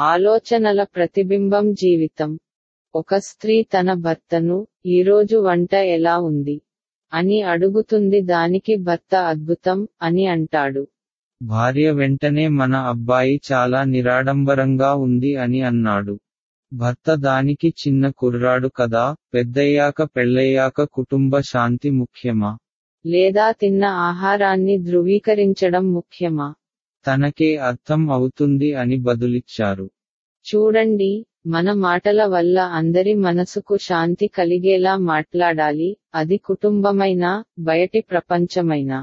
ఆలోచనల ప్రతిబింబం జీవితం. ఒక స్త్రీ తన భర్తను ఈరోజు వంట ఎలా ఉంది అని అడుగుతుంది దానికి భర్త అద్భుతం అని అంటాడు. భార్య వెంటనే మన అబ్బాయి చాలా నిరాడంబరంగా ఉంది అని అన్నాడు. భర్త దానికి చిన్న కుర్రాడు కదా పెద్దయ్యాక పెళ్ళయ్యాక కుటుంబ శాంతి ముఖ్యమా? లేదా తిన్న ఆహారాన్ని ధృవీకరించడం ముఖ్యమా? తనకే అర్థం అవుతుంది అని బదులిచ్చారు. చూడండి మన మాటల వల్ల అందరి మనసుకు శాంతి కలిగేలా మాట్లాడాలి అది కుటుంబమైనా బయటి ప్రపంచమైనా.